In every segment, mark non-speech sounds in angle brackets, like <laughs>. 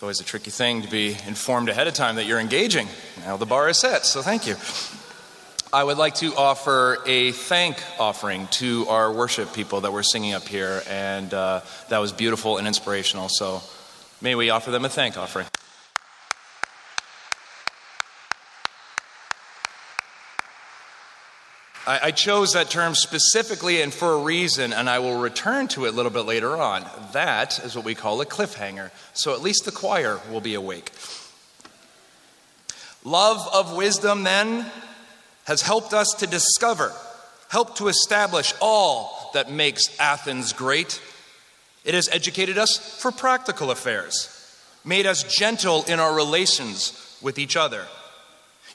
It's always a tricky thing to be informed ahead of time that you're engaging. Now the bar is set, so thank you. I would like to offer a thank offering to our worship people that were singing up here, and uh, that was beautiful and inspirational. So may we offer them a thank offering. I, I chose that term specifically and for a reason, and I will return to it a little bit later on. That is what we call a cliffhanger. So at least the choir will be awake. Love of wisdom, then, has helped us to discover, helped to establish all that makes Athens great. It has educated us for practical affairs, made us gentle in our relations with each other.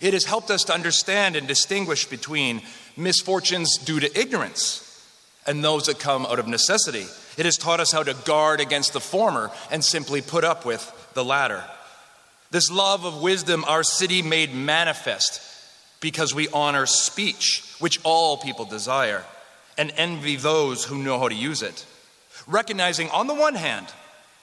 It has helped us to understand and distinguish between misfortunes due to ignorance and those that come out of necessity. It has taught us how to guard against the former and simply put up with the latter. This love of wisdom our city made manifest because we honor speech, which all people desire, and envy those who know how to use it. Recognizing, on the one hand,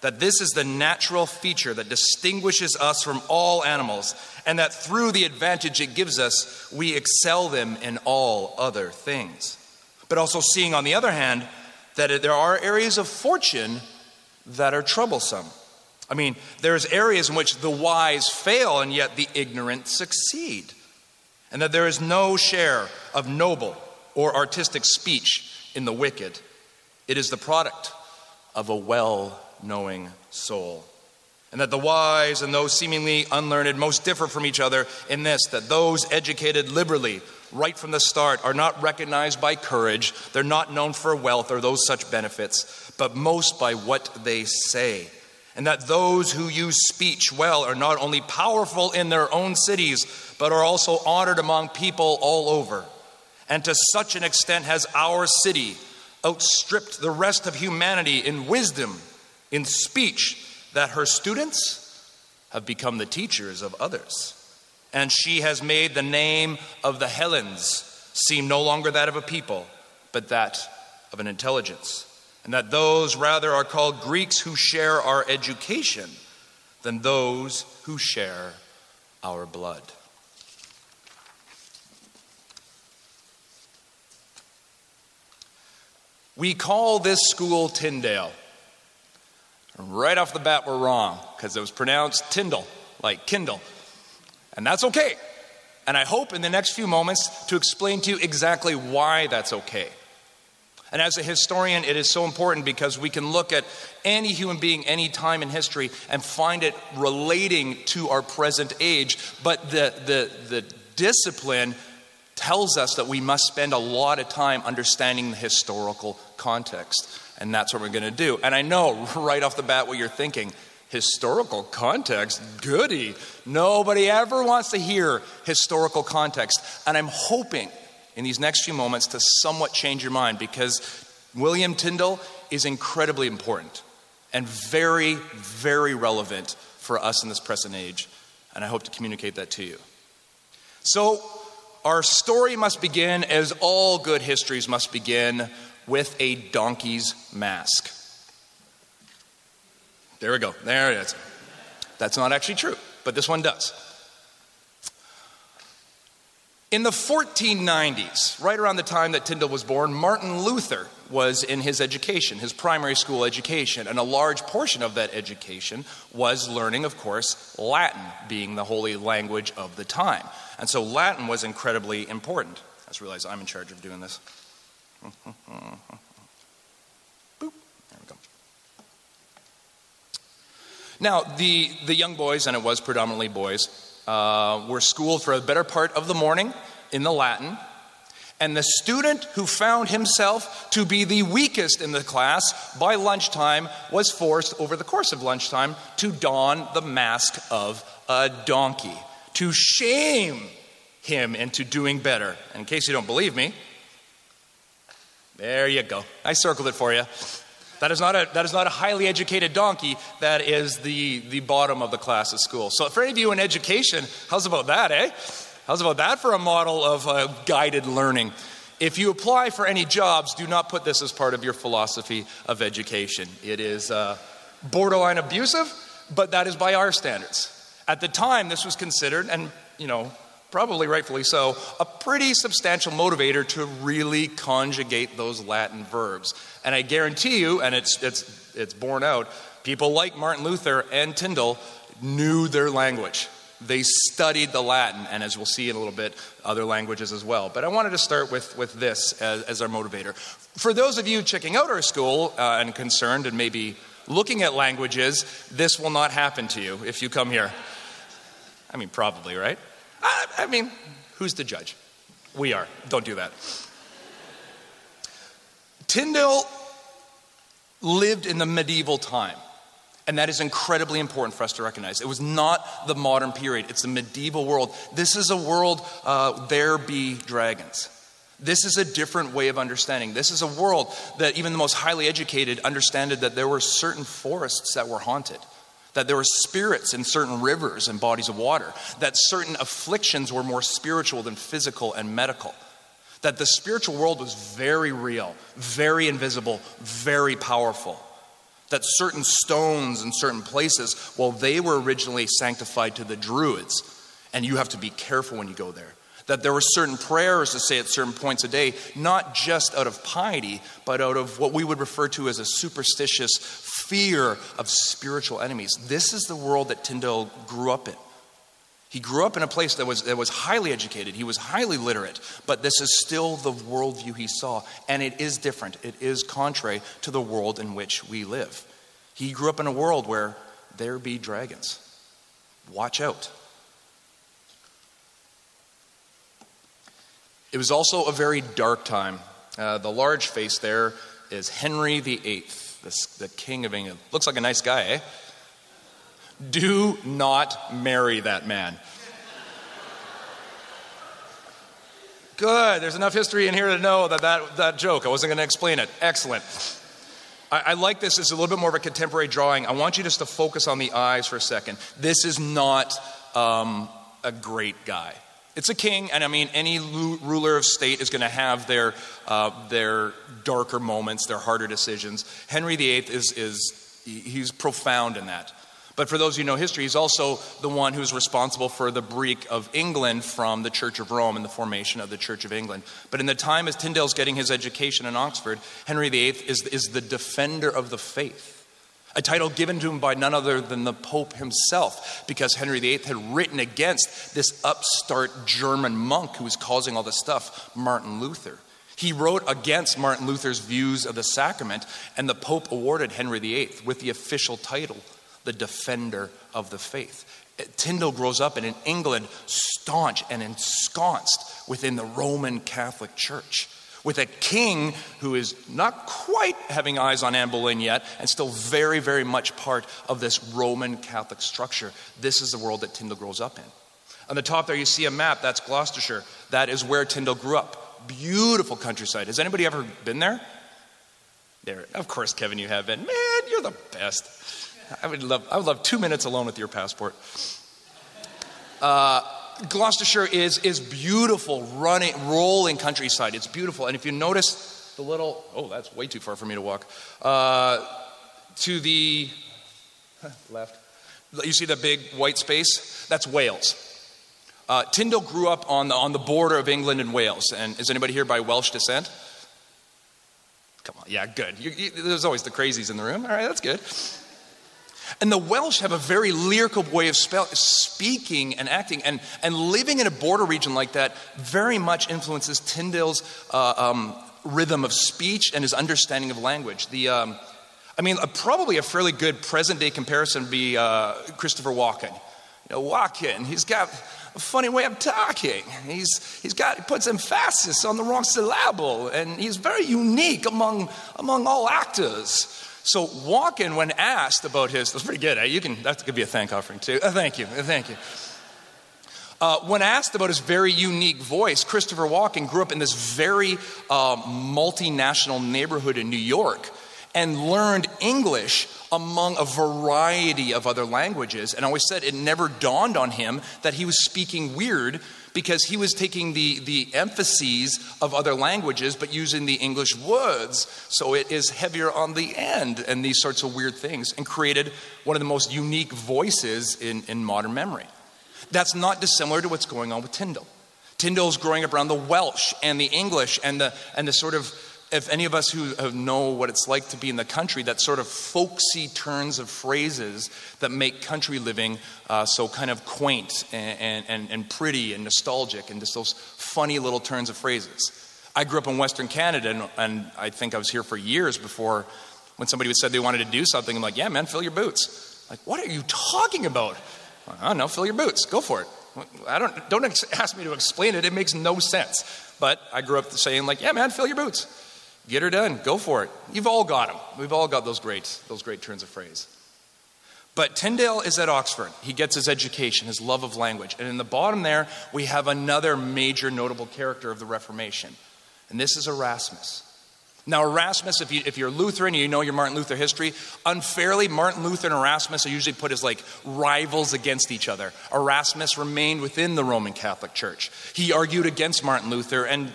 that this is the natural feature that distinguishes us from all animals, and that through the advantage it gives us, we excel them in all other things. But also seeing, on the other hand, that there are areas of fortune that are troublesome. I mean, there's areas in which the wise fail and yet the ignorant succeed. And that there is no share of noble or artistic speech in the wicked. It is the product of a well knowing soul. And that the wise and those seemingly unlearned most differ from each other in this that those educated liberally, right from the start, are not recognized by courage, they're not known for wealth or those such benefits, but most by what they say. And that those who use speech well are not only powerful in their own cities, but are also honored among people all over. And to such an extent has our city outstripped the rest of humanity in wisdom in speech that her students have become the teachers of others. And she has made the name of the Hellenes seem no longer that of a people, but that of an intelligence. And that those rather are called Greeks who share our education than those who share our blood. We call this school Tyndale. Right off the bat, we're wrong because it was pronounced Tyndall, like Kindle. And that's okay. And I hope in the next few moments to explain to you exactly why that's okay. And as a historian, it is so important because we can look at any human being, any time in history, and find it relating to our present age. But the, the, the discipline tells us that we must spend a lot of time understanding the historical context. And that's what we're going to do. And I know right off the bat what you're thinking historical context, goody. Nobody ever wants to hear historical context. And I'm hoping in these next few moments to somewhat change your mind because William Tyndale is incredibly important and very, very relevant for us in this present age. And I hope to communicate that to you. So, our story must begin as all good histories must begin with a donkey's mask. There we go. There it is. That's not actually true, but this one does. In the 1490s, right around the time that Tyndale was born, Martin Luther was in his education, his primary school education, and a large portion of that education was learning, of course, Latin, being the holy language of the time. And so Latin was incredibly important. I just realized I'm in charge of doing this. Now, the, the young boys, and it was predominantly boys, uh, were schooled for a better part of the morning in the Latin. And the student who found himself to be the weakest in the class by lunchtime was forced, over the course of lunchtime, to don the mask of a donkey to shame him into doing better. And in case you don't believe me, there you go. I circled it for you. That is not a, that is not a highly educated donkey. That is the, the bottom of the class at school. So, for any of you in education, how's about that, eh? How's about that for a model of uh, guided learning? If you apply for any jobs, do not put this as part of your philosophy of education. It is uh, borderline abusive, but that is by our standards. At the time, this was considered, and you know, probably rightfully so, a pretty substantial motivator to really conjugate those Latin verbs. And I guarantee you, and it's, it's, it's borne out, people like Martin Luther and Tyndale knew their language. They studied the Latin, and as we'll see in a little bit, other languages as well. But I wanted to start with, with this as, as our motivator. For those of you checking out our school uh, and concerned and maybe looking at languages, this will not happen to you if you come here. I mean, probably, right? I, I mean, who's the judge? We are. Don't do that. Tyndale lived in the medieval time. And that is incredibly important for us to recognize. It was not the modern period, it's the medieval world. This is a world, uh, there be dragons. This is a different way of understanding. This is a world that even the most highly educated understood that there were certain forests that were haunted that there were spirits in certain rivers and bodies of water, that certain afflictions were more spiritual than physical and medical, that the spiritual world was very real, very invisible, very powerful, that certain stones in certain places, well, they were originally sanctified to the Druids, and you have to be careful when you go there. That there were certain prayers to say at certain points a day, not just out of piety, but out of what we would refer to as a superstitious fear of spiritual enemies. This is the world that Tyndale grew up in. He grew up in a place that was, that was highly educated, he was highly literate, but this is still the worldview he saw. And it is different, it is contrary to the world in which we live. He grew up in a world where there be dragons. Watch out. It was also a very dark time. Uh, the large face there is Henry VIII, the, the King of England. Looks like a nice guy, eh? Do not marry that man. Good. There's enough history in here to know that that, that joke. I wasn't going to explain it. Excellent. I, I, like this. It's a little bit more of a contemporary drawing. I want you just to focus on the eyes for a second. This is not um, a great guy. It's a king, and I mean, any ruler of state is going to have their, uh, their darker moments, their harder decisions. Henry VIII is, is he's profound in that. But for those who know history, he's also the one who's responsible for the break of England from the Church of Rome and the formation of the Church of England. But in the time as Tyndale's getting his education in Oxford, Henry VIII is, is the defender of the faith a title given to him by none other than the Pope himself, because Henry VIII had written against this upstart German monk who was causing all this stuff, Martin Luther. He wrote against Martin Luther's views of the sacrament, and the Pope awarded Henry VIII with the official title, the Defender of the Faith. Uh, Tyndale grows up in an England, staunch and ensconced within the Roman Catholic Church with a king who is not quite having eyes on Anne Boleyn yet and still very, very much part of this Roman Catholic structure. This is the world that Tyndale grows up in. On the top there, you see a map. That's Gloucestershire. That is where Tyndale grew up. Beautiful countryside. Has anybody ever been there? There. Of course, Kevin, you have been. Man, you're the best. I would love, I would love two minutes alone with your passport. Uh, Gloucestershire is, is beautiful, running, rolling countryside. It's beautiful. And if you notice the little, oh, that's way too far for me to walk, uh, to the <laughs> left, you see the big white space? That's Wales. Uh, Tyndale grew up on the, on the border of England and Wales. And is anybody here by Welsh descent? Come on, yeah, good. You, you, there's always the crazies in the room. All right, that's good. And the Welsh have a very lyrical way of spell, speaking and acting, and, and living in a border region like that very much influences Tyndale's uh, um, rhythm of speech and his understanding of language. The, um, I mean, a, probably a fairly good present day comparison would be uh, Christopher Walken. You know, Walken, he's got a funny way of talking. He's, he's got, he puts emphasis on the wrong syllable, and he's very unique among, among all actors. So Walken, when asked about his, that's pretty good. Eh? You can that could be a thank offering too. Uh, thank you, uh, thank you. Uh, when asked about his very unique voice, Christopher Walken grew up in this very uh, multinational neighborhood in New York. and learned English among a variety of other languages. And always said it never dawned on him that he was speaking weird because he was taking the, the emphases of other languages but using the English words. So it is heavier on the end and these sorts of weird things and created one of the most unique voices in, in modern memory. That's not dissimilar to what's going on with Tyndall. Tyndale's growing up around the Welsh and the English and the, and the sort of if any of us who know what it's like to be in the country, that sort of folksy turns of phrases that make country living uh, so kind of quaint and, and, and pretty and nostalgic and just those funny little turns of phrases. I grew up in Western Canada, and, and I think I was here for years before when somebody said they wanted to do something, I'm like, yeah, man, fill your boots. Like, what are you talking about? I don't know, fill your boots, go for it. I don't, don't <laughs> ask me to explain it, it makes no sense. But I grew up saying, like, yeah, man, fill your boots. Get her done. Go for it. You've all got them. We've all got those great, those great turns of phrase. But Tyndale is at Oxford. He gets his education, his love of language. And in the bottom there, we have another major notable character of the Reformation. And this is Erasmus. Now, Erasmus, if, you, if you're Lutheran, you know your Martin Luther history. Unfairly, Martin Luther and Erasmus are usually put as like rivals against each other. Erasmus remained within the Roman Catholic Church. He argued against Martin Luther and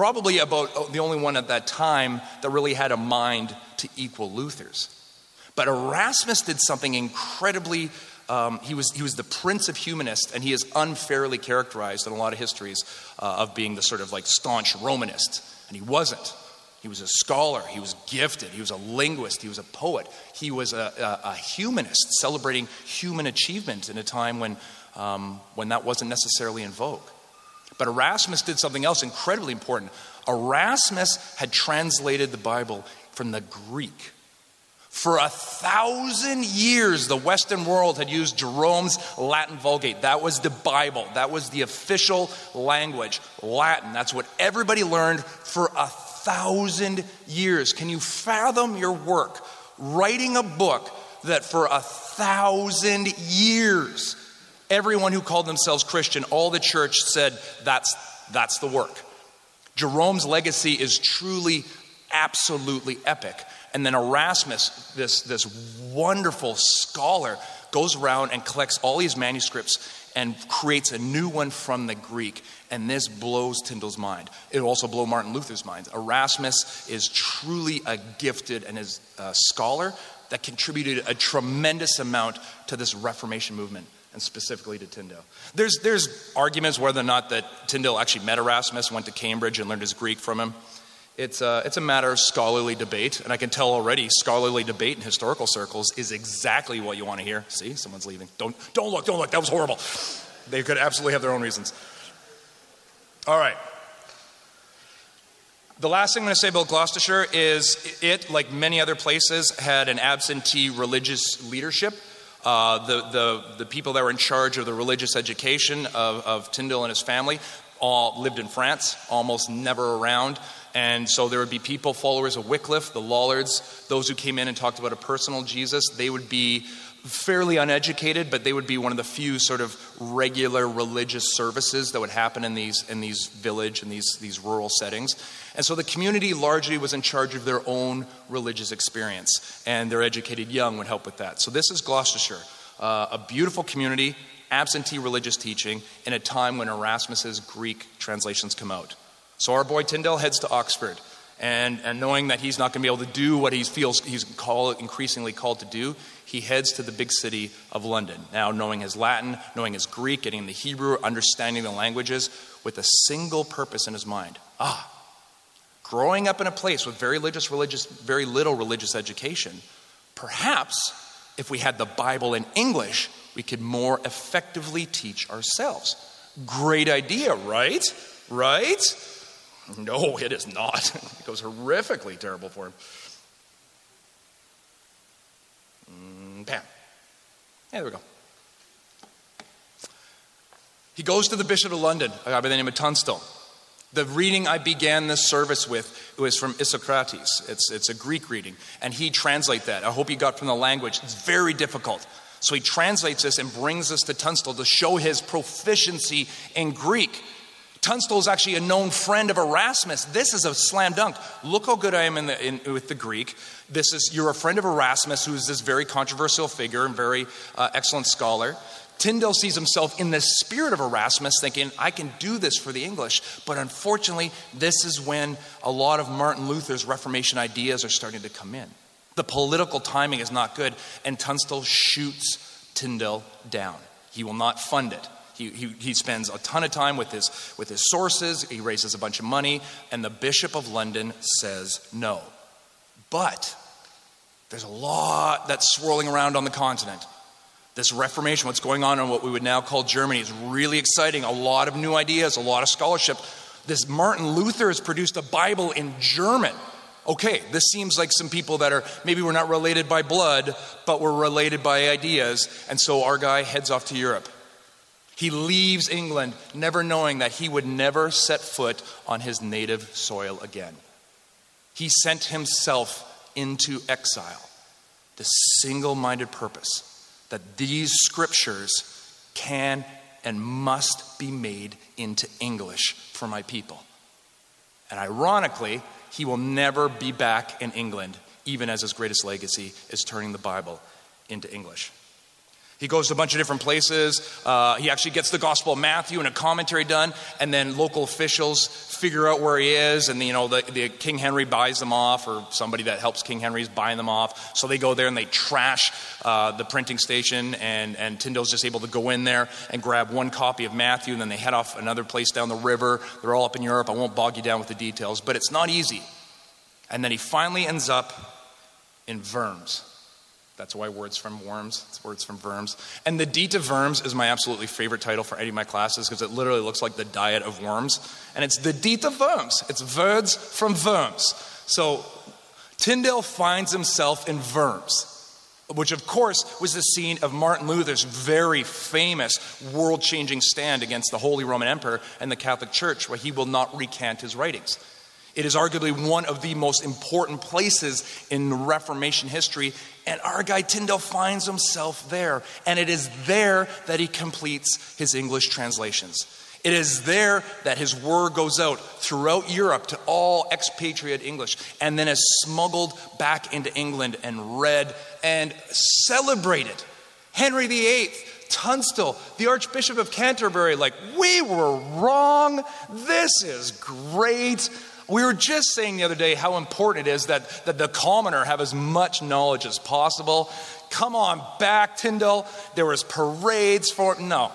probably about oh, the only one at that time that really had a mind to equal Luther's. But Erasmus did something incredibly, um, he, was, he was the prince of humanists, and he is unfairly characterized in a lot of histories uh, of being the sort of like staunch Romanist. And he wasn't. He was a scholar, he was gifted, he was a linguist, he was a poet, he was a, a, a humanist, celebrating human achievement in a time when, um, when that wasn't necessarily in vogue. But Erasmus did something else incredibly important. Erasmus had translated the Bible from the Greek. For a thousand years, the Western world had used Jerome's Latin Vulgate. That was the Bible, that was the official language. Latin, that's what everybody learned for a thousand years. Can you fathom your work writing a book that for a thousand years Everyone who called themselves Christian, all the church said that's, that's the work. Jerome's legacy is truly, absolutely epic. And then Erasmus, this, this wonderful scholar, goes around and collects all these manuscripts and creates a new one from the Greek. And this blows Tyndale's mind. It will also blow Martin Luther's mind. Erasmus is truly a gifted and is a scholar that contributed a tremendous amount to this Reformation movement and specifically to Tyndale. There's, there's arguments whether or not that Tyndale actually met Erasmus, went to Cambridge, and learned his Greek from him. It's a, it's a matter of scholarly debate, and I can tell already scholarly debate in historical circles is exactly what you want to hear. See, someone's leaving. Don't, don't look, don't look, that was horrible. They could absolutely have their own reasons. All right. The last thing I'm going to say about Gloucestershire is it, like many other places, had an absentee religious leadership. Uh, the, the, the people that were in charge of the religious education of, of Tyndale and his family all lived in France, almost never around. And so there would be people, followers of Wycliffe, the Lollards, those who came in and talked about a personal Jesus. They would be fairly uneducated, but they would be one of the few sort of regular religious services that would happen in these in these village and these these rural settings. And so the community largely was in charge of their own religious experience, and their educated young would help with that. So this is Gloucestershire, uh, a beautiful community, absentee religious teaching in a time when Erasmus's Greek translations come out. So our boy Tyndale heads to Oxford. And, and knowing that he's not going to be able to do what he feels he's call, increasingly called to do, he heads to the big city of London. Now, knowing his Latin, knowing his Greek, getting the Hebrew, understanding the languages, with a single purpose in his mind. Ah, growing up in a place with very religious, religious, very little religious education, perhaps if we had the Bible in English, we could more effectively teach ourselves. Great idea, right? Right? No, it is not. <laughs> It goes horrifically terrible for him. Mm, bam. Yeah, there we go. He goes to the Bishop of London, a guy by the name of Tunstall. The reading I began this service with was from Isocrates. It's, it's a Greek reading, and he translates that. I hope you got from the language. It's very difficult. So he translates this and brings us to Tunstall to show his proficiency in Greek. Tunstall is actually a known friend of Erasmus. This is a slam dunk. Look how good I am in the, in, with the Greek. This is you're a friend of Erasmus, who is this very controversial figure and very uh, excellent scholar. Tyndale sees himself in the spirit of Erasmus, thinking, I can do this for the English. But unfortunately, this is when a lot of Martin Luther's Reformation ideas are starting to come in. The political timing is not good, and Tunstall shoots Tyndale down. He will not fund it. He, he, he, spends a ton of time with his, with his sources, he raises a bunch of money, and the Bishop of London says no. But there's a lot that's swirling around on the continent. This Reformation, what's going on in what we would now call Germany, is really exciting. A lot of new ideas, a lot of scholarship. This Martin Luther has produced a Bible in German. Okay, this seems like some people that are maybe we're not related by blood, but we're related by ideas. And so our guy heads off to Europe. He leaves England, never knowing that he would never set foot on his native soil again. He sent himself into exile. The single minded purpose that these scriptures can and must be made into English for my people. And ironically, he will never be back in England, even as his greatest legacy is turning the Bible into English. He goes to a bunch of different places. Uh, he actually gets the Gospel of Matthew and a commentary done, and then local officials figure out where he is, and you know the, the, King Henry buys them off, or somebody that helps King Henry is buying them off. So they go there and they trash uh, the printing station, and and Tyndale's just able to go in there and grab one copy of Matthew, and then they head off another place down the river. They're all up in Europe. I won't bog you down with the details, but it's not easy. And then he finally ends up in Worms. That's why words from worms, it's words from Worms. And the Diet of Worms is my absolutely favorite title for any of my classes because it literally looks like the diet of worms. And it's the Diet of Worms. It's words from Worms. So Tyndale finds himself in Worms, which of course was the scene of Martin Luther's very famous world changing stand against the Holy Roman Emperor and the Catholic Church, where he will not recant his writings. It is arguably one of the most important places in Reformation history, and our guy Tyndale finds himself there. And it is there that he completes his English translations. It is there that his word goes out throughout Europe to all expatriate English and then is smuggled back into England and read and celebrated. Henry VIII, Tunstall, the Archbishop of Canterbury, like, we were wrong. This is great. We were just saying the other day how important it is that, that the commoner have as much knowledge as possible. Come on back, Tyndale. There was parades for no.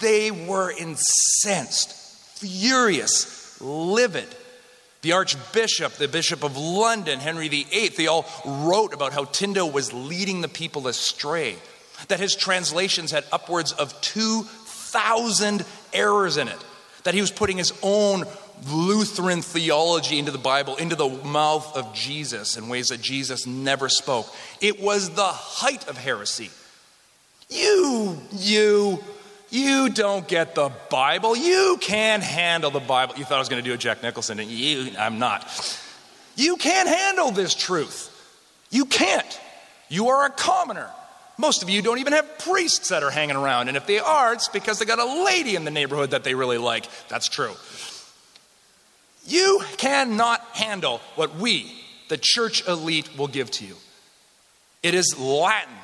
They were incensed, furious, livid. The Archbishop, the Bishop of London, Henry VIII, they all wrote about how Tyndale was leading the people astray, that his translations had upwards of 2,000 errors in it, that he was putting his own Lutheran theology into the Bible, into the mouth of Jesus in ways that Jesus never spoke. It was the height of heresy. You, you, you don't get the Bible. You can't handle the Bible. You thought I was going to do a Jack Nicholson, and you, I'm not. You can't handle this truth. You can't. You are a commoner. Most of you don't even have priests that are hanging around, and if they are, it's because they got a lady in the neighborhood that they really like. That's true. You cannot handle what we, the church elite, will give to you. It is Latin.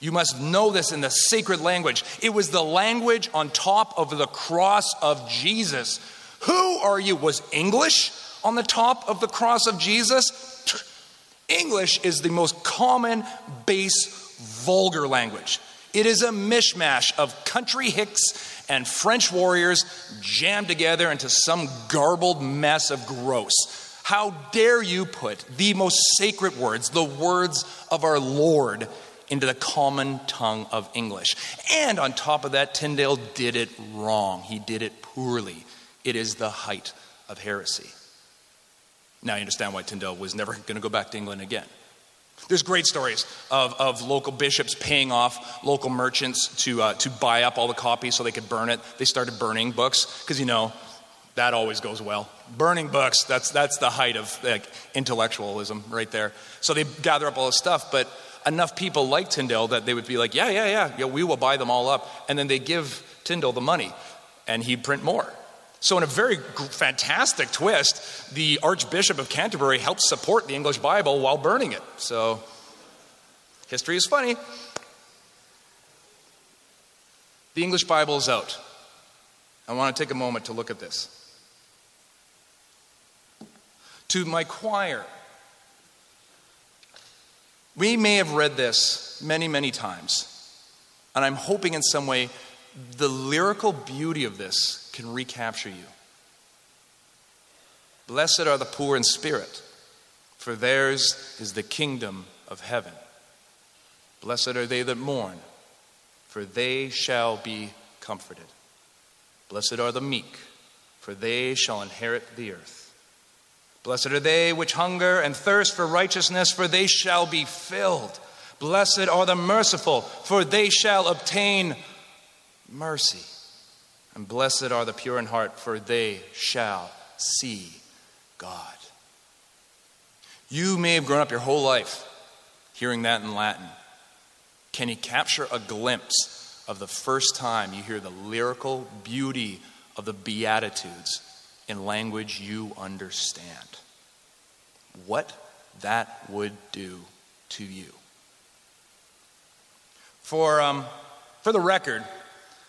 You must know this in the sacred language. It was the language on top of the cross of Jesus. Who are you? Was English on the top of the cross of Jesus? English is the most common, base, vulgar language. It is a mishmash of country hicks and French warriors jammed together into some garbled mess of gross. How dare you put the most sacred words, the words of our Lord, into the common tongue of English? And on top of that, Tyndale did it wrong. He did it poorly. It is the height of heresy. Now you understand why Tyndale was never going to go back to England again. There's great stories of, of local bishops paying off local merchants to, uh, to buy up all the copies so they could burn it. They started burning books because, you know, that always goes well. Burning books, that's, that's the height of like, intellectualism right there. So they gather up all this stuff, but enough people like Tyndale that they would be like, yeah, yeah, yeah, yeah, we will buy them all up. And then they give Tyndale the money and he'd print more. So, in a very fantastic twist, the Archbishop of Canterbury helped support the English Bible while burning it. So, history is funny. The English Bible is out. I want to take a moment to look at this. To my choir, we may have read this many, many times, and I'm hoping in some way the lyrical beauty of this can recapture you. Blessed are the poor in spirit, for theirs is the kingdom of heaven. Blessed are they that mourn, for they shall be comforted. Blessed are the meek, for they shall inherit the earth. Blessed are they which hunger and thirst for righteousness, for they shall be filled. Blessed are the merciful, for they shall obtain mercy. And blessed are the pure in heart, for they shall see God. You may have grown up your whole life hearing that in Latin. Can you capture a glimpse of the first time you hear the lyrical beauty of the Beatitudes in language you understand. What that would do to you. For, um, for the record,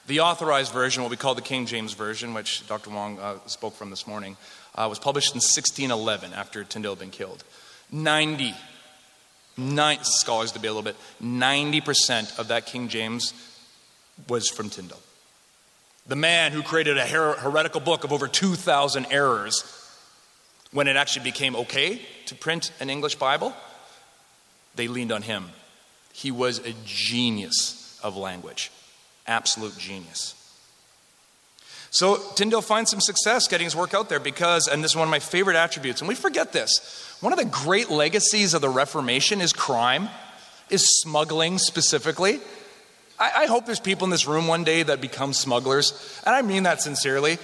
the authorized version, what we call the King James Version, which Dr. Wong uh, spoke from this morning, uh, was published in 1611 after Tyndale had been killed. 90, nine, scholars debate a little bit, 90% of that King James was from Tyndale. The man who created a her- heretical book of over 2,000 errors when it actually became okay to print an English Bible, they leaned on him. He was a genius of language, absolute genius. So Tyndale finds some success getting his work out there because, and this is one of my favorite attributes, and we forget this. One of the great legacies of the Reformation is crime, is smuggling specifically. I, I hope there's people in this room one day that become smugglers, and I mean that sincerely.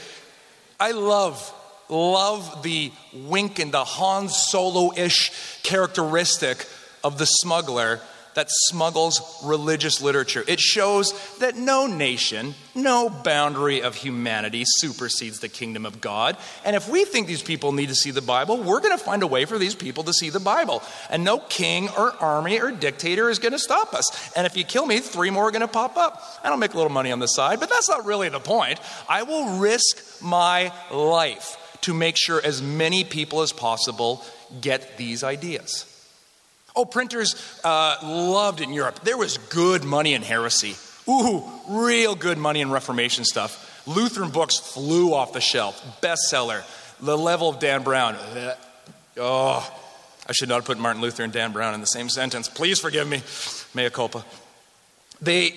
I love, love the wink and the Han Solo ish characteristic of the smuggler that smuggles religious literature. It shows that no nation, no boundary of humanity supersedes the kingdom of God. And if we think these people need to see the Bible, we're going to find a way for these people to see the Bible. And no king or army or dictator is going to stop us. And if you kill me, three more are going to pop up. I don't make a little money on the side, but that's not really the point. I will risk my life to make sure as many people as possible get these ideas. Oh, printers uh, loved in Europe. There was good money in heresy. Ooh, real good money in Reformation stuff. Lutheran books flew off the shelf, bestseller. The level of Dan Brown. Oh, I should not have put Martin Luther and Dan Brown in the same sentence. Please forgive me. Mea culpa. They,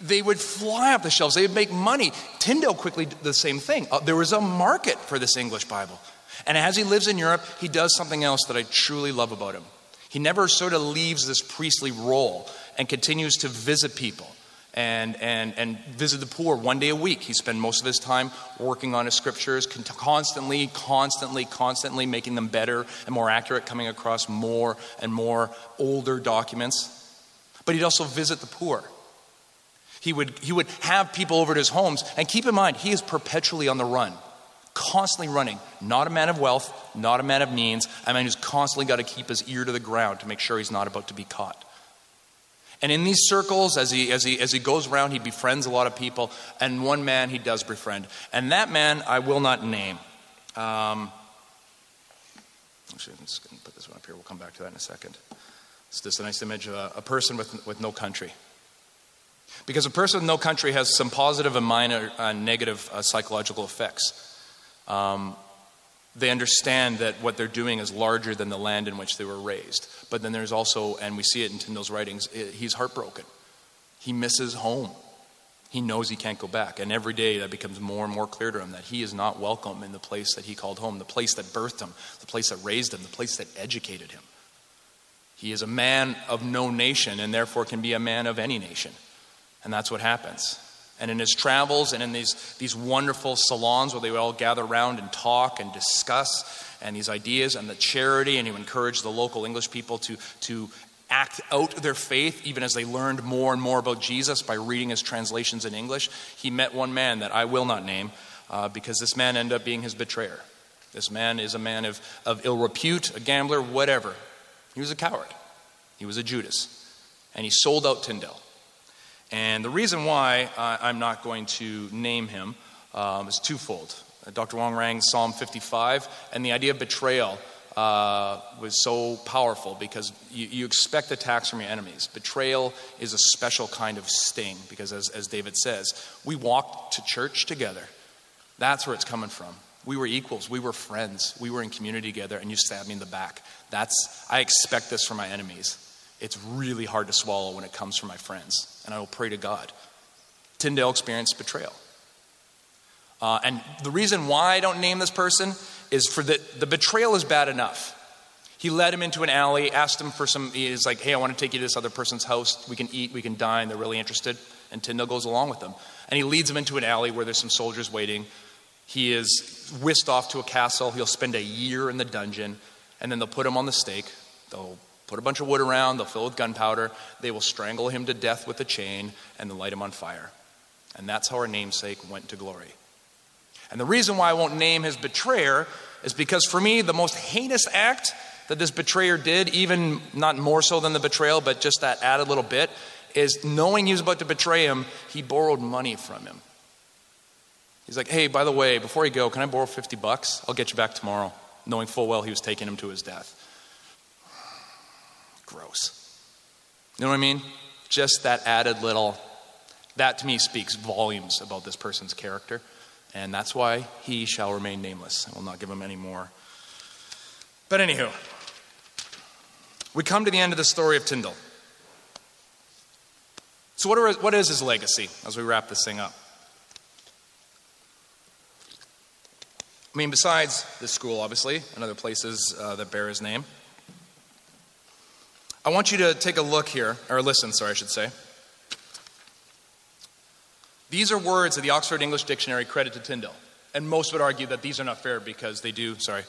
they would fly off the shelves. They would make money. Tyndale quickly did the same thing. Uh, there was a market for this English Bible. And as he lives in Europe, he does something else that I truly love about him. He never sort of leaves this priestly role and continues to visit people and, and, and visit the poor one day a week. He spent most of his time working on his scriptures, constantly, constantly, constantly making them better and more accurate, coming across more and more older documents. But he'd also visit the poor. He would, he would have people over to his homes, and keep in mind, he is perpetually on the run constantly running. Not a man of wealth, not a man of means, a man who's constantly got to keep his ear to the ground to make sure he's not about to be caught. And in these circles, as he, as, he, as he goes around, he befriends a lot of people. And one man he does befriend. And that man I will not name. Um, actually, I'm just going to put this one up here. We'll come back to that in a second. It's just a nice image of a, a person with, with no country. Because a person with no country has some positive and minor uh, negative uh, psychological effects. Um, they understand that what they're doing is larger than the land in which they were raised. But then there's also, and we see it in Tyndale's writings, he's heartbroken. He misses home. He knows he can't go back. And every day that becomes more and more clear to him that he is not welcome in the place that he called home, the place that birthed him, the place that raised him, the place that educated him. He is a man of no nation and therefore can be a man of any nation. And that's what happens. And in his travels and in these, these wonderful salons where they would all gather around and talk and discuss and these ideas and the charity, and he would encourage the local English people to, to act out their faith even as they learned more and more about Jesus by reading his translations in English. He met one man that I will not name, uh, because this man ended up being his betrayer. This man is a man of, of ill repute, a gambler, whatever. He was a coward. He was a Judas. And he sold out Tyndale. And the reason why I'm not going to name him um, is twofold. Dr. Wong rang Psalm 55, and the idea of betrayal uh, was so powerful because you, you, expect attacks from your enemies. Betrayal is a special kind of sting because, as, as David says, we walked to church together. That's where it's coming from. We were equals. We were friends. We were in community together, and you stabbed me in the back. That's, I expect this from my enemies. It's really hard to swallow when it comes from my friends, and I will pray to God. Tyndale experienced betrayal. Uh, and the reason why I don't name this person is for the, the betrayal is bad enough. He led him into an alley, asked him for some, he's like, hey, I want to take you to this other person's house. We can eat, we can dine. They're really interested. And Tyndale goes along with them. And he leads him into an alley where there's some soldiers waiting. He is whisked off to a castle. He'll spend a year in the dungeon, and then they'll put him on the stake. They'll put a bunch of wood around, they'll fill it with gunpowder. They will strangle him to death with a chain, and then light him on fire. And that's how our namesake went to glory. And the reason why I won't name his betrayer is because for me, the most heinous act that this betrayer did, even not more so than the betrayal, but just that added little bit, is knowing he was about to betray him, he borrowed money from him. He's like, hey, by the way, before you go, can I borrow 50 bucks? I'll get you back tomorrow, knowing full well he was taking him to his death. Gross. You know what I mean? Just that added little, that to me speaks volumes about this person's character. And that's why he shall remain nameless. I will not give him any more. But anywho, we come to the end of the story of Tyndall. So, what, are, what is his legacy as we wrap this thing up? I mean, besides this school, obviously, and other places uh, that bear his name, I want you to take a look here, or listen, sorry, I should say. These are words that the Oxford English Dictionary credit to Tyndale. And most would argue that these are not fair because they do, sorry,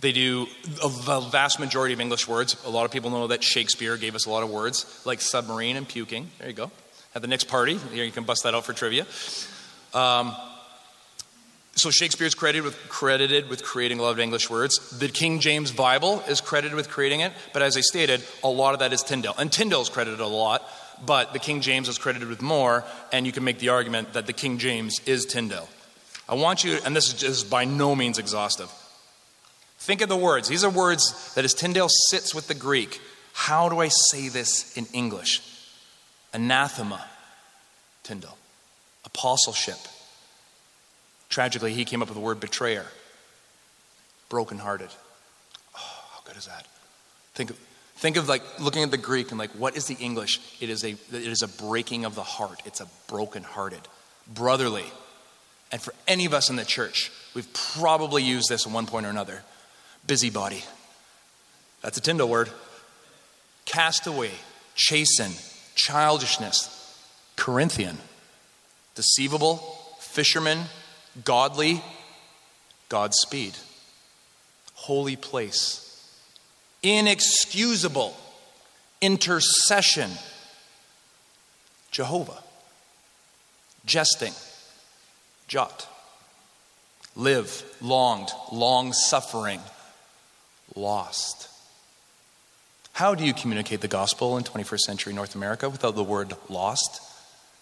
they do a vast majority of English words. A lot of people know that Shakespeare gave us a lot of words like submarine and puking. There you go. At the next party, here you can bust that out for trivia. Um, so Shakespeare's credited with, credited with creating a lot of English words. The King James Bible is credited with creating it, but as I stated, a lot of that is Tyndale. And Tyndale's credited a lot, but the King James is credited with more, and you can make the argument that the King James is Tyndale. I want you, and this is by no means exhaustive. Think of the words. These are words that as Tyndale sits with the Greek, how do I say this in English? Anathema, Tyndale. Apostleship, Tragically, he came up with the word betrayer. Brokenhearted. Oh, how good is that? Think of, think of like looking at the Greek and like, what is the English? It is a, it is a breaking of the heart. It's a brokenhearted, brotherly. And for any of us in the church, we've probably used this at one point or another. Busybody. That's a Tyndale word. Castaway, chasten, childishness, Corinthian, deceivable, fisherman, godly, Godspeed. Holy place. Inexcusable. Intercession. Jehovah. Jesting. Jot. Live. Longed. Long suffering. Lost. How do you communicate the gospel in 21st century North America without the word lost?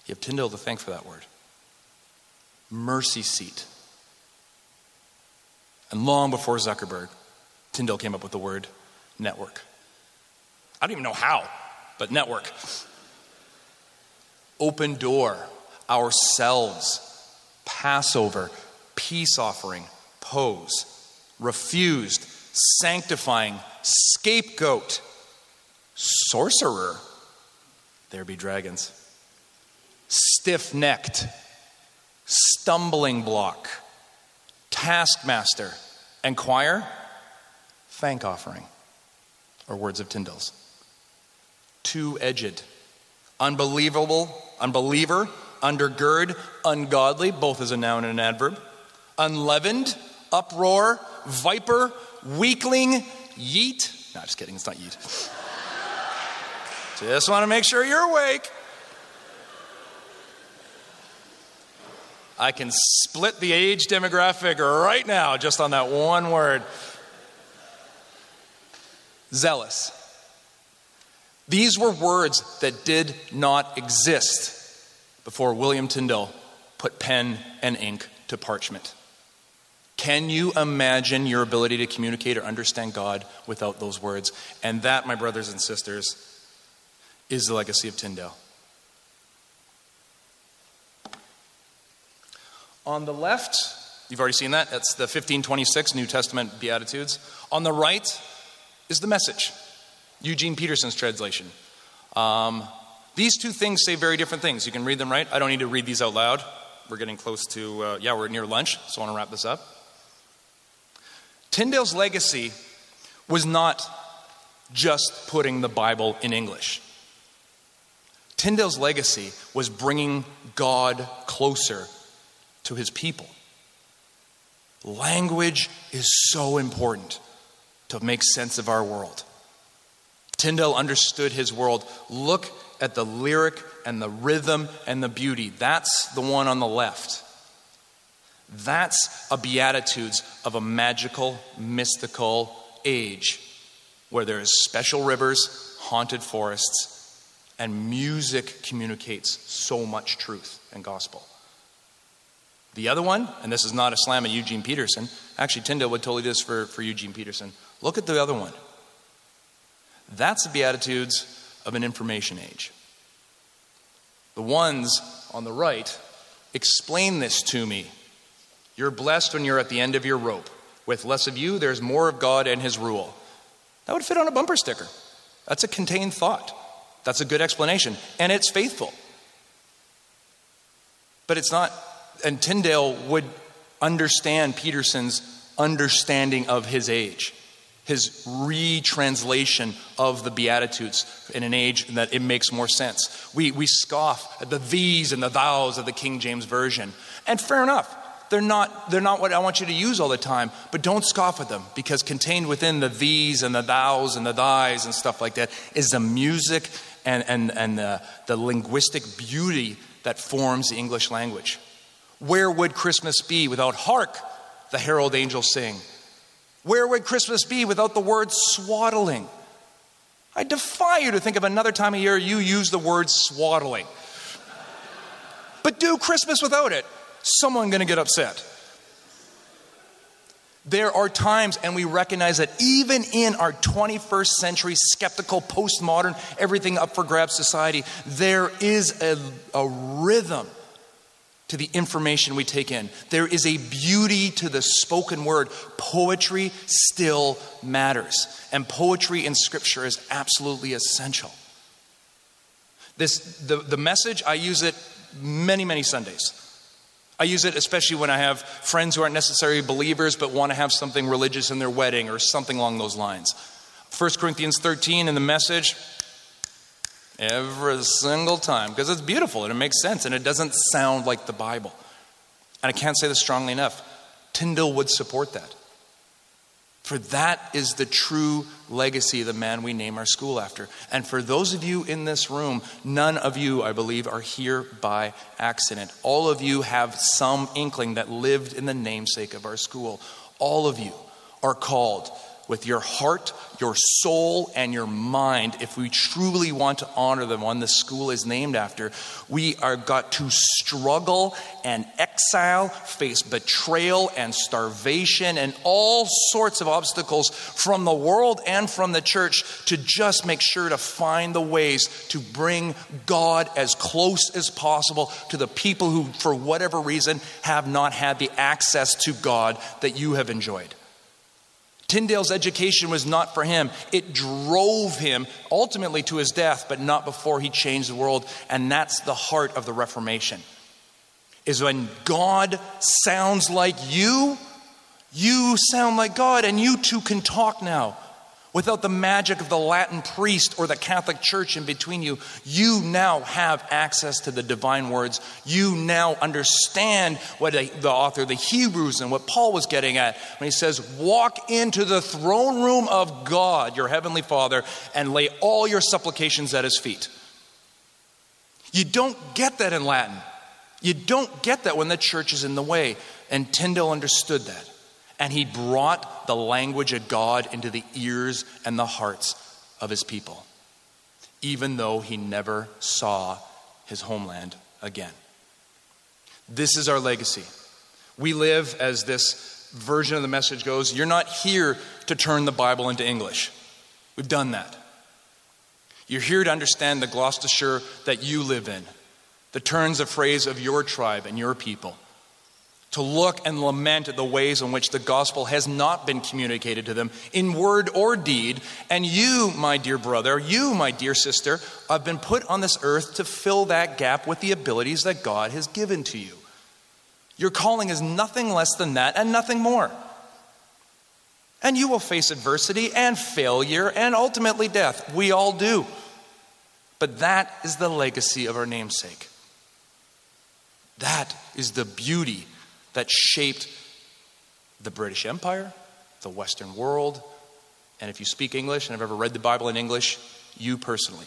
You have Tyndale to thank for that word mercy seat. And long before Zuckerberg, Tyndall came up with the word network. I don't even know how, but network. Open door, ourselves, Passover, peace offering, pose, refused, sanctifying, scapegoat, sorcerer. There be dragons. Stiff necked, stumbling block, taskmaster, and choir, thank offering, or words of Tyndale's. Two edged, unbelievable, unbeliever, undergird, ungodly, both as a noun and an adverb, unleavened, uproar, viper, weakling, yeet. No, just kidding, it's not yeet. <laughs> Just want to make sure you're awake. I can split the age demographic right now just on that one word. Zealous. These were words that did not exist before William Tyndale put pen and ink to parchment. Can you imagine your ability to communicate or understand God without those words? And that, my brothers and sisters, is the legacy of Tyndale. On the left, you've already seen that. That's the 1526 New Testament Beatitudes. On the right is the message, Eugene Peterson's translation. Um, these two things say very different things. You can read them, right? I don't need to read these out loud. We're getting close to, uh, yeah, we're near lunch, so I want to wrap this up. Tyndale's legacy was not just putting the Bible in English. Tyndale's legacy was bringing God closer to his people. Language is so important to make sense of our world. Tyndale understood his world. Look at the lyric and the rhythm and the beauty. That's the one on the left. That's a beatitudes of a magical, mystical age where there is special rivers, haunted forests, and music communicates so much truth and gospel. The other one, and this is not a slam at Eugene Peterson, actually, Tyndale would totally do this for, for Eugene Peterson. Look at the other one. That's the Beatitudes of an information age. The ones on the right explain this to me. You're blessed when you're at the end of your rope. With less of you, there's more of God and His rule. That would fit on a bumper sticker. That's a contained thought. That's a good explanation. And it's faithful. But it's not and Tyndale would understand Peterson's understanding of his age, his retranslation of the Beatitudes in an age that it makes more sense. We, we scoff at the these and the thous of the King James Version. And fair enough. They're not, they're not what I want you to use all the time, but don't scoff at them because contained within the these and the thous and the thys and stuff like that is the music and, and, and the, the linguistic beauty that forms the English language. Where would Christmas be without hark, the herald angels sing? Where would Christmas be without the word swaddling? I defy you to think of another time of year you use the word swaddling. But do Christmas without it. Someone going to get upset. There are times, and we recognize that even in our 21st century skeptical, postmodern, everything up for grabs society, there is a, a rhythm to the information we take in. There is a beauty to the spoken word. Poetry still matters, and poetry in Scripture is absolutely essential. This, the, the message, I use it many, many Sundays. I use it especially when I have friends who aren't necessarily believers but want to have something religious in their wedding or something along those lines. 1 Corinthians 13 in the message, Every single time. Because it's beautiful and it makes sense and it doesn't sound like the Bible. And I can't say this strongly enough. Tyndale would support that. For that is the true legacy of the man we name our school after. And for those of you in this room, none of you, I believe, are here by accident. All of you have some inkling that lived in the namesake of our school. All of you are called with your heart, your soul, and your mind, if we truly want to honor the one the school is named after, we are got to struggle and exile, face betrayal and starvation and all sorts of obstacles from the world and from the church to just make sure to find the ways to bring God as close as possible to the people who, for whatever reason, have not had the access to God that you have enjoyed. Tyndale's education was not for him. It drove him ultimately to his death, but not before he changed the world. And that's the heart of the Reformation. Is when God sounds like you, you sound like God, and you two can talk now. Without the magic of the Latin priest or the Catholic Church in between you, you now have access to the divine words. You now understand what the author the Hebrews and what Paul was getting at when he says, Walk into the throne room of God, your heavenly Father, and lay all your supplications at his feet. You don't get that in Latin. You don't get that when the church is in the way. And Tyndale understood that. And he brought the language of God into the ears and the hearts of his people, even though he never saw his homeland again. This is our legacy. We live, as this version of the message goes, you're not here to turn the Bible into English. We've done that. You're here to understand the Gloucestershire that you live in, the turns of phrase of your tribe and your people to look and lament at the ways in which the gospel has not been communicated to them in word or deed. And you, my dear brother, you, my dear sister, have been put on this earth to fill that gap with the abilities that God has given to you. Your calling is nothing less than that and nothing more. And you will face adversity and failure and ultimately death. We all do. But that is the legacy of our namesake. That is the beauty that shaped the British Empire, the Western world, and if you speak English and have ever read the Bible in English, you personally.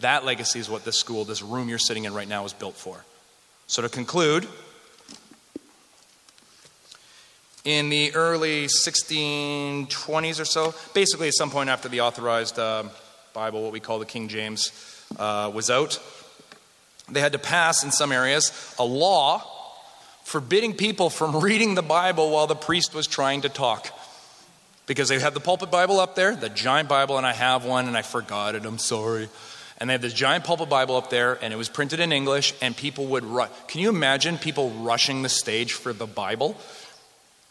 That legacy is what this school, this room you're sitting in right now, is built for. So, to conclude, in the early 1620s or so, basically at some point after the authorized uh, Bible, what we call the King James, uh, was out, they had to pass in some areas a law forbidding people from <laughs> reading the Bible while the priest was trying to talk. Because they had the pulpit Bible up there, the giant Bible, and I have one and I forgot it, I'm sorry. And they had this giant pulpit Bible up there, and it was printed in English, and people would rush. Can you imagine people rushing the stage for the Bible?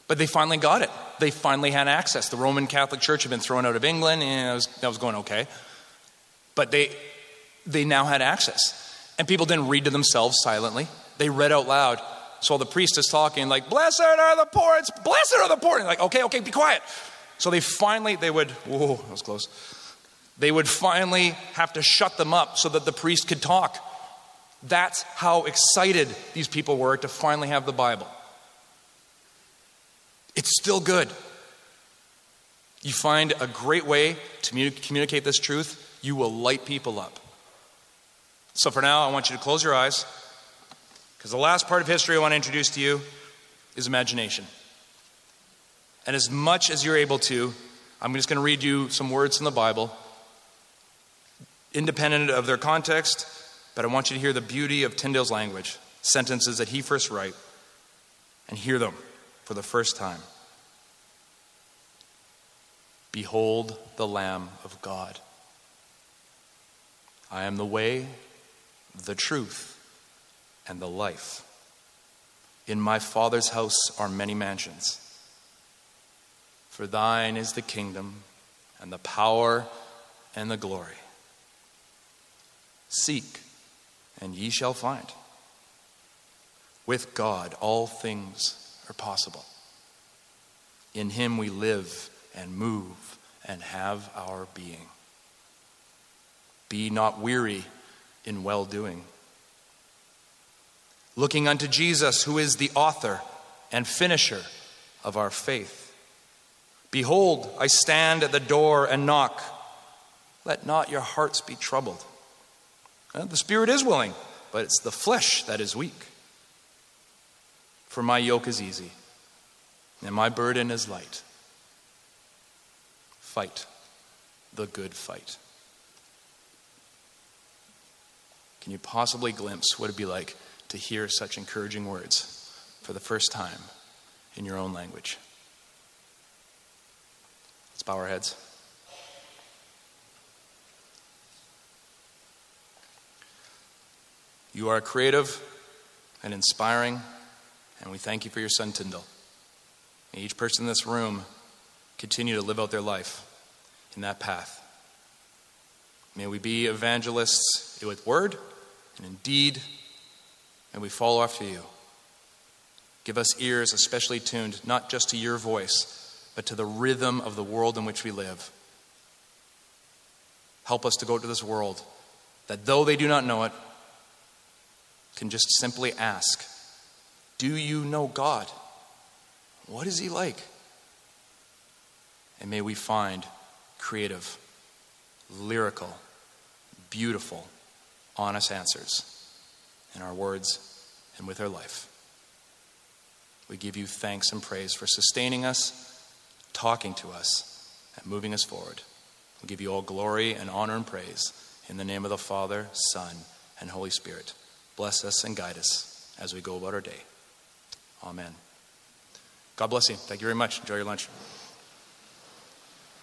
But they finally got it. They finally had access. The Roman Catholic Church had been thrown out of England, and that was, that was going okay. But they, they now had access. And people didn't read to themselves silently, they read out loud. So the priest is talking like, "Blessed are the poor." It's blessed are the poor. And like, okay, okay, be quiet. So they finally they would. Whoa, that was close. They would finally have to shut them up so that the priest could talk. That's how excited these people were to finally have the Bible. It's still good. You find a great way to communicate this truth, you will light people up. So for now, I want you to close your eyes. Because the last part of history I want to introduce to you is imagination. And as much as you're able to, I'm just going to read you some words from the Bible, independent of their context, but I want you to hear the beauty of Tyndale's language, sentences that he first wrote, and hear them for the first time. Behold the Lamb of God. I am the way, the truth, and the life. In my Father's house are many mansions. For thine is the kingdom, and the power, and the glory. Seek, and ye shall find. With God, all things are possible. In him we live and move and have our being. Be not weary in well doing looking unto Jesus, who is the author and finisher of our faith. Behold, I stand at the door and knock. Let not your hearts be troubled. the spirit is willing, but it's the flesh that is weak. For my yoke is easy, and my burden is light. Fight the good fight. Can you possibly glimpse what it'd be like to hear such encouraging words for the first time in your own language. Let's bow our heads. You are creative and inspiring, and we thank you for your son, Tyndale. May each person in this room continue to live out their life in that path. May we be evangelists with word and in deed and we follow after you. Give us ears especially tuned not just to your voice, but to the rhythm of the world in which we live. Help us to go to this world that, though they do not know it, can just simply ask Do you know God? What is He like? And may we find creative, lyrical, beautiful, honest answers in our words and with our life. We give you thanks and praise for sustaining us, talking to us, and moving us forward. We give you all glory and honor and praise in the name of the Father, Son, and Holy Spirit. Bless us and guide us as we go about our day. Amen. God bless you. Thank you very much. Enjoy your lunch.